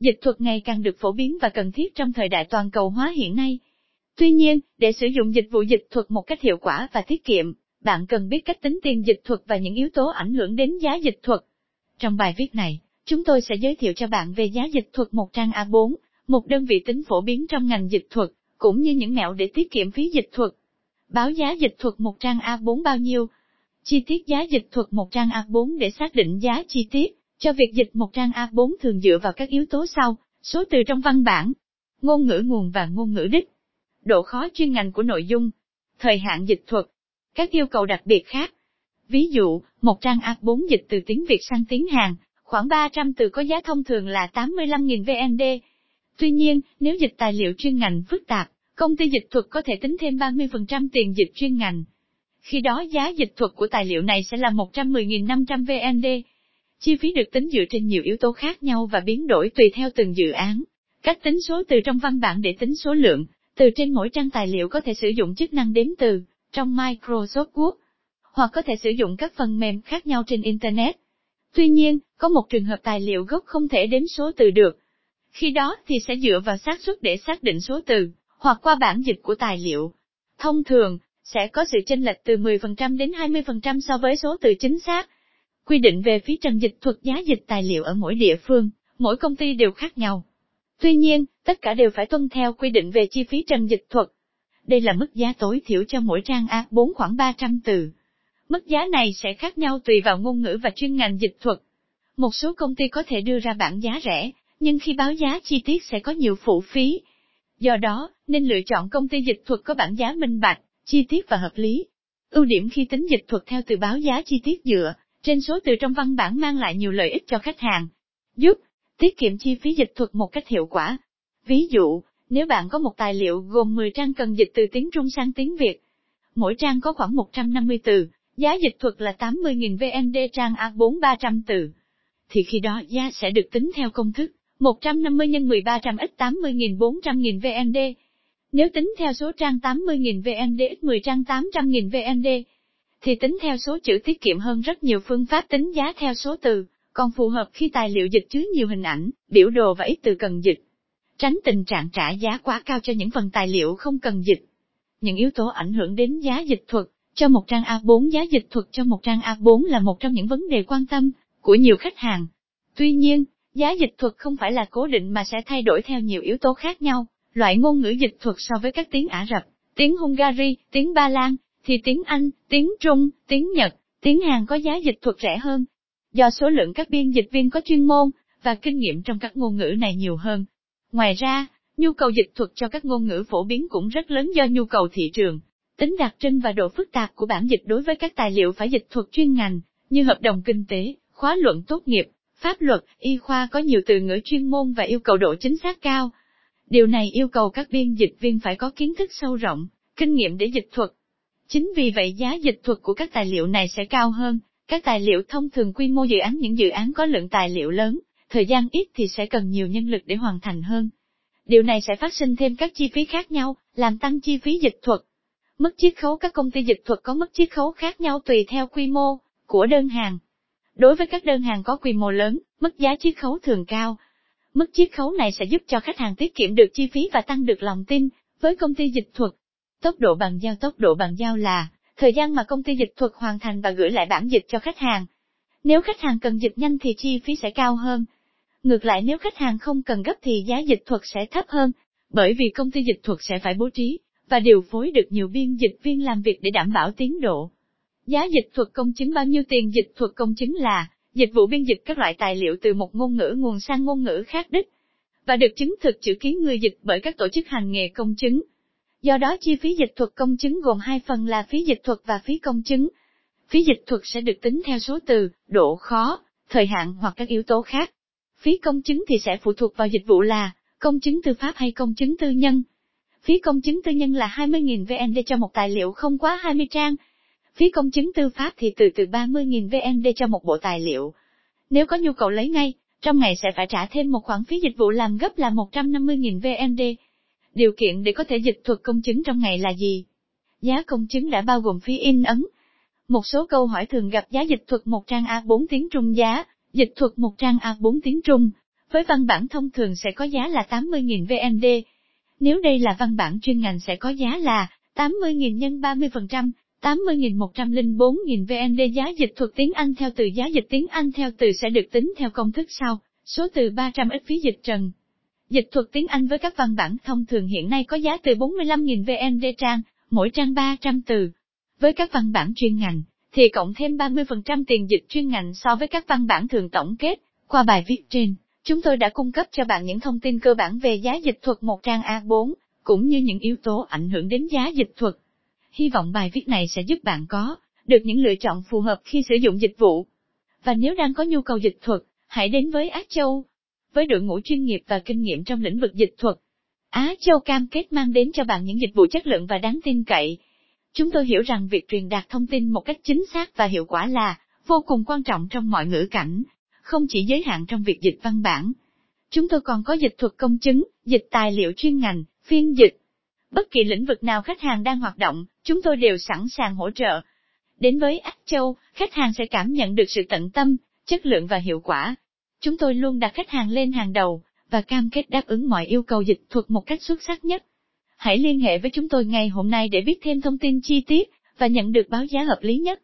dịch thuật ngày càng được phổ biến và cần thiết trong thời đại toàn cầu hóa hiện nay. Tuy nhiên, để sử dụng dịch vụ dịch thuật một cách hiệu quả và tiết kiệm, bạn cần biết cách tính tiền dịch thuật và những yếu tố ảnh hưởng đến giá dịch thuật. Trong bài viết này, chúng tôi sẽ giới thiệu cho bạn về giá dịch thuật một trang A4, một đơn vị tính phổ biến trong ngành dịch thuật, cũng như những mẹo để tiết kiệm phí dịch thuật. Báo giá dịch thuật một trang A4 bao nhiêu? Chi tiết giá dịch thuật một trang A4 để xác định giá chi tiết, cho việc dịch một trang A4 thường dựa vào các yếu tố sau, số từ trong văn bản, ngôn ngữ nguồn và ngôn ngữ đích, độ khó chuyên ngành của nội dung, thời hạn dịch thuật, các yêu cầu đặc biệt khác. Ví dụ, một trang A4 dịch từ tiếng Việt sang tiếng Hàn, khoảng 300 từ có giá thông thường là 85.000 VND. Tuy nhiên, nếu dịch tài liệu chuyên ngành phức tạp, công ty dịch thuật có thể tính thêm 30% tiền dịch chuyên ngành. Khi đó giá dịch thuật của tài liệu này sẽ là 110.500 VND. Chi phí được tính dựa trên nhiều yếu tố khác nhau và biến đổi tùy theo từng dự án. Cách tính số từ trong văn bản để tính số lượng, từ trên mỗi trang tài liệu có thể sử dụng chức năng đếm từ, trong Microsoft Word, hoặc có thể sử dụng các phần mềm khác nhau trên Internet. Tuy nhiên, có một trường hợp tài liệu gốc không thể đếm số từ được. Khi đó thì sẽ dựa vào xác suất để xác định số từ, hoặc qua bản dịch của tài liệu. Thông thường, sẽ có sự chênh lệch từ 10% đến 20% so với số từ chính xác. Quy định về phí trần dịch thuật giá dịch tài liệu ở mỗi địa phương, mỗi công ty đều khác nhau. Tuy nhiên, tất cả đều phải tuân theo quy định về chi phí trần dịch thuật. Đây là mức giá tối thiểu cho mỗi trang A4 khoảng 300 từ. Mức giá này sẽ khác nhau tùy vào ngôn ngữ và chuyên ngành dịch thuật. Một số công ty có thể đưa ra bảng giá rẻ, nhưng khi báo giá chi tiết sẽ có nhiều phụ phí. Do đó, nên lựa chọn công ty dịch thuật có bảng giá minh bạch, chi tiết và hợp lý. Ưu điểm khi tính dịch thuật theo từ báo giá chi tiết dựa trên số từ trong văn bản mang lại nhiều lợi ích cho khách hàng, giúp tiết kiệm chi phí dịch thuật một cách hiệu quả. Ví dụ, nếu bạn có một tài liệu gồm 10 trang cần dịch từ tiếng Trung sang tiếng Việt, mỗi trang có khoảng 150 từ, giá dịch thuật là 80.000 VND trang A4 300 từ, thì khi đó giá sẽ được tính theo công thức 150 x 1300 x 80.000 400.000 VND. Nếu tính theo số trang 80.000 VND x 10 trang 800.000 VND, thì tính theo số chữ tiết kiệm hơn rất nhiều phương pháp tính giá theo số từ, còn phù hợp khi tài liệu dịch chứa nhiều hình ảnh, biểu đồ và ít từ cần dịch. Tránh tình trạng trả giá quá cao cho những phần tài liệu không cần dịch. Những yếu tố ảnh hưởng đến giá dịch thuật, cho một trang A4 giá dịch thuật cho một trang A4 là một trong những vấn đề quan tâm của nhiều khách hàng. Tuy nhiên, giá dịch thuật không phải là cố định mà sẽ thay đổi theo nhiều yếu tố khác nhau. Loại ngôn ngữ dịch thuật so với các tiếng Ả Rập, tiếng Hungary, tiếng Ba Lan, thì tiếng Anh, tiếng Trung, tiếng Nhật, tiếng Hàn có giá dịch thuật rẻ hơn. Do số lượng các biên dịch viên có chuyên môn và kinh nghiệm trong các ngôn ngữ này nhiều hơn. Ngoài ra, nhu cầu dịch thuật cho các ngôn ngữ phổ biến cũng rất lớn do nhu cầu thị trường. Tính đặc trưng và độ phức tạp của bản dịch đối với các tài liệu phải dịch thuật chuyên ngành, như hợp đồng kinh tế, khóa luận tốt nghiệp, pháp luật, y khoa có nhiều từ ngữ chuyên môn và yêu cầu độ chính xác cao. Điều này yêu cầu các biên dịch viên phải có kiến thức sâu rộng, kinh nghiệm để dịch thuật. Chính vì vậy giá dịch thuật của các tài liệu này sẽ cao hơn, các tài liệu thông thường quy mô dự án những dự án có lượng tài liệu lớn, thời gian ít thì sẽ cần nhiều nhân lực để hoàn thành hơn. Điều này sẽ phát sinh thêm các chi phí khác nhau, làm tăng chi phí dịch thuật. Mức chiết khấu các công ty dịch thuật có mức chiết khấu khác nhau tùy theo quy mô của đơn hàng. Đối với các đơn hàng có quy mô lớn, mức giá chiết khấu thường cao. Mức chiết khấu này sẽ giúp cho khách hàng tiết kiệm được chi phí và tăng được lòng tin với công ty dịch thuật. Tốc độ bàn giao Tốc độ bàn giao là thời gian mà công ty dịch thuật hoàn thành và gửi lại bản dịch cho khách hàng. Nếu khách hàng cần dịch nhanh thì chi phí sẽ cao hơn. Ngược lại nếu khách hàng không cần gấp thì giá dịch thuật sẽ thấp hơn, bởi vì công ty dịch thuật sẽ phải bố trí và điều phối được nhiều biên dịch viên làm việc để đảm bảo tiến độ. Giá dịch thuật công chứng bao nhiêu tiền dịch thuật công chứng là dịch vụ biên dịch các loại tài liệu từ một ngôn ngữ nguồn sang ngôn ngữ khác đích và được chứng thực chữ ký người dịch bởi các tổ chức hành nghề công chứng. Do đó chi phí dịch thuật công chứng gồm hai phần là phí dịch thuật và phí công chứng. Phí dịch thuật sẽ được tính theo số từ, độ khó, thời hạn hoặc các yếu tố khác. Phí công chứng thì sẽ phụ thuộc vào dịch vụ là công chứng tư pháp hay công chứng tư nhân. Phí công chứng tư nhân là 20.000 VND cho một tài liệu không quá 20 trang. Phí công chứng tư pháp thì từ từ 30.000 VND cho một bộ tài liệu. Nếu có nhu cầu lấy ngay, trong ngày sẽ phải trả thêm một khoản phí dịch vụ làm gấp là 150.000 VND. Điều kiện để có thể dịch thuật công chứng trong ngày là gì? Giá công chứng đã bao gồm phí in ấn. Một số câu hỏi thường gặp giá dịch thuật một trang A4 tiếng Trung giá, dịch thuật một trang A4 tiếng Trung, với văn bản thông thường sẽ có giá là 80.000 VND. Nếu đây là văn bản chuyên ngành sẽ có giá là 80.000 nhân 30%, 80.104.000 VND giá dịch thuật tiếng Anh theo từ giá dịch tiếng Anh theo từ sẽ được tính theo công thức sau, số từ 300 ít phí dịch trần. Dịch thuật tiếng Anh với các văn bản thông thường hiện nay có giá từ 45.000 VND trang, mỗi trang 300 từ. Với các văn bản chuyên ngành, thì cộng thêm 30% tiền dịch chuyên ngành so với các văn bản thường tổng kết. Qua bài viết trên, chúng tôi đã cung cấp cho bạn những thông tin cơ bản về giá dịch thuật một trang A4, cũng như những yếu tố ảnh hưởng đến giá dịch thuật. Hy vọng bài viết này sẽ giúp bạn có được những lựa chọn phù hợp khi sử dụng dịch vụ. Và nếu đang có nhu cầu dịch thuật, hãy đến với Á Châu. Với đội ngũ chuyên nghiệp và kinh nghiệm trong lĩnh vực dịch thuật, Á Châu cam kết mang đến cho bạn những dịch vụ chất lượng và đáng tin cậy. Chúng tôi hiểu rằng việc truyền đạt thông tin một cách chính xác và hiệu quả là vô cùng quan trọng trong mọi ngữ cảnh, không chỉ giới hạn trong việc dịch văn bản. Chúng tôi còn có dịch thuật công chứng, dịch tài liệu chuyên ngành, phiên dịch. Bất kỳ lĩnh vực nào khách hàng đang hoạt động, chúng tôi đều sẵn sàng hỗ trợ. Đến với Ác Châu, khách hàng sẽ cảm nhận được sự tận tâm, chất lượng và hiệu quả. Chúng tôi luôn đặt khách hàng lên hàng đầu, và cam kết đáp ứng mọi yêu cầu dịch thuật một cách xuất sắc nhất. Hãy liên hệ với chúng tôi ngay hôm nay để biết thêm thông tin chi tiết, và nhận được báo giá hợp lý nhất.